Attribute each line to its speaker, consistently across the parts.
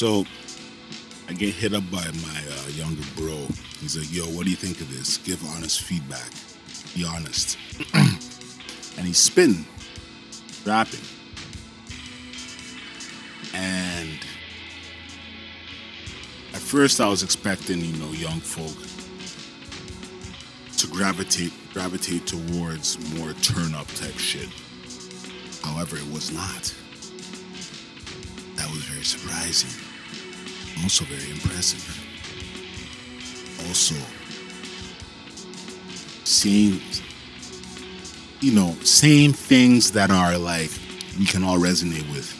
Speaker 1: So I get hit up by my uh, younger bro. He's like, "Yo, what do you think of this? Give honest feedback. Be honest." and he's spinning, rapping, and at first I was expecting, you know, young folk to gravitate gravitate towards more turn up type shit. However, it was not. That was very surprising. Also very impressive. Also, seeing, you know, saying things that are like we can all resonate with.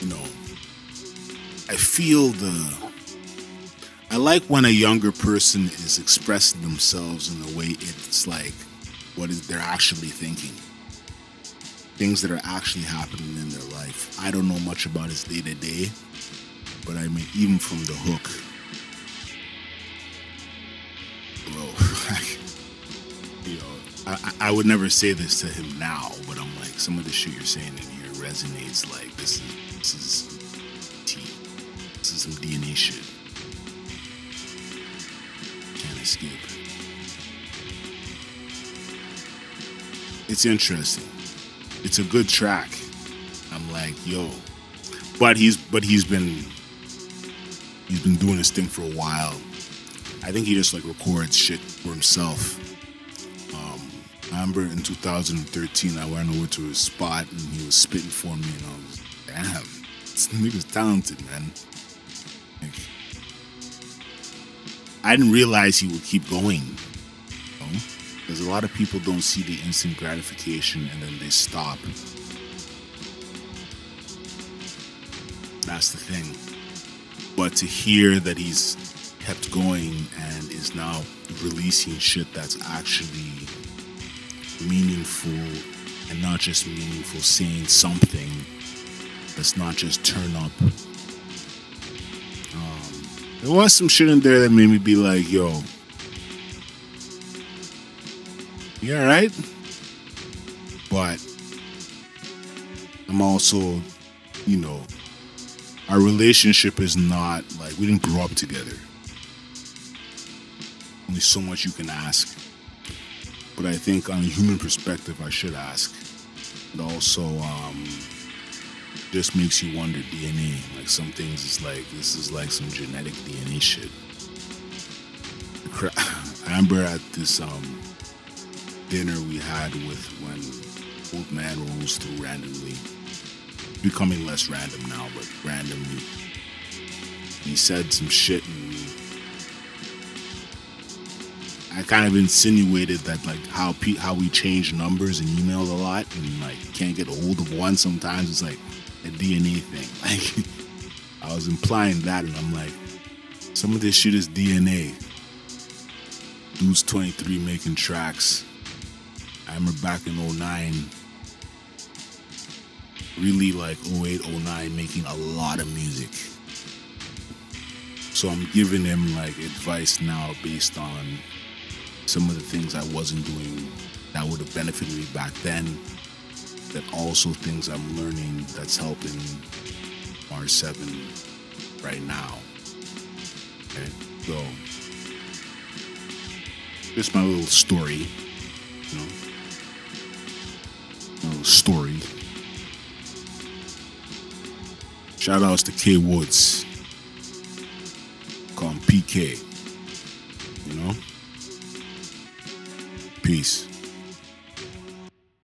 Speaker 1: You know, I feel the. I like when a younger person is expressing themselves in a way it's like what is they're actually thinking things that are actually happening in their life. I don't know much about his day to day, but I mean, even from the hook, bro, you know, I, I would never say this to him now, but I'm like, some of the shit you're saying in here resonates. Like this is this is T, this is some DNA shit. Can't escape. It's interesting it's a good track. I'm like, yo. But he's but he's been he's been doing this thing for a while. I think he just like records shit for himself. Um, I remember in 2013 I went over to his spot and he was spitting for me and I was damn, this nigga's talented, man. Like, I didn't realize he would keep going. Because a lot of people don't see the instant gratification and then they stop. That's the thing. But to hear that he's kept going and is now releasing shit that's actually meaningful and not just meaningful, saying something that's not just turn up. Um, there was some shit in there that made me be like, yo, you all right? But I'm also, you know, our relationship is not like we didn't grow up together. Only so much you can ask. But I think on a human perspective, I should ask. It also um, just makes you wonder DNA. Like some things, it's like this is like some genetic DNA shit. I at this um, dinner we had with when Old Man rolls through randomly, becoming less random now, but randomly. He said some shit and I kind of insinuated that like how pe- how we change numbers and emails a lot and like can't get a hold of one sometimes it's like a DNA thing. Like I was implying that and I'm like some of this shit is DNA. Dude's 23 making tracks remember back in 09, really like 08, 09, making a lot of music. So I'm giving him like advice now based on some of the things I wasn't doing that would have benefited me back then. That also things I'm learning that's helping R7 right now. Okay, so just my little story, story. Shout outs to K Woods. Call him PK. You know? Peace.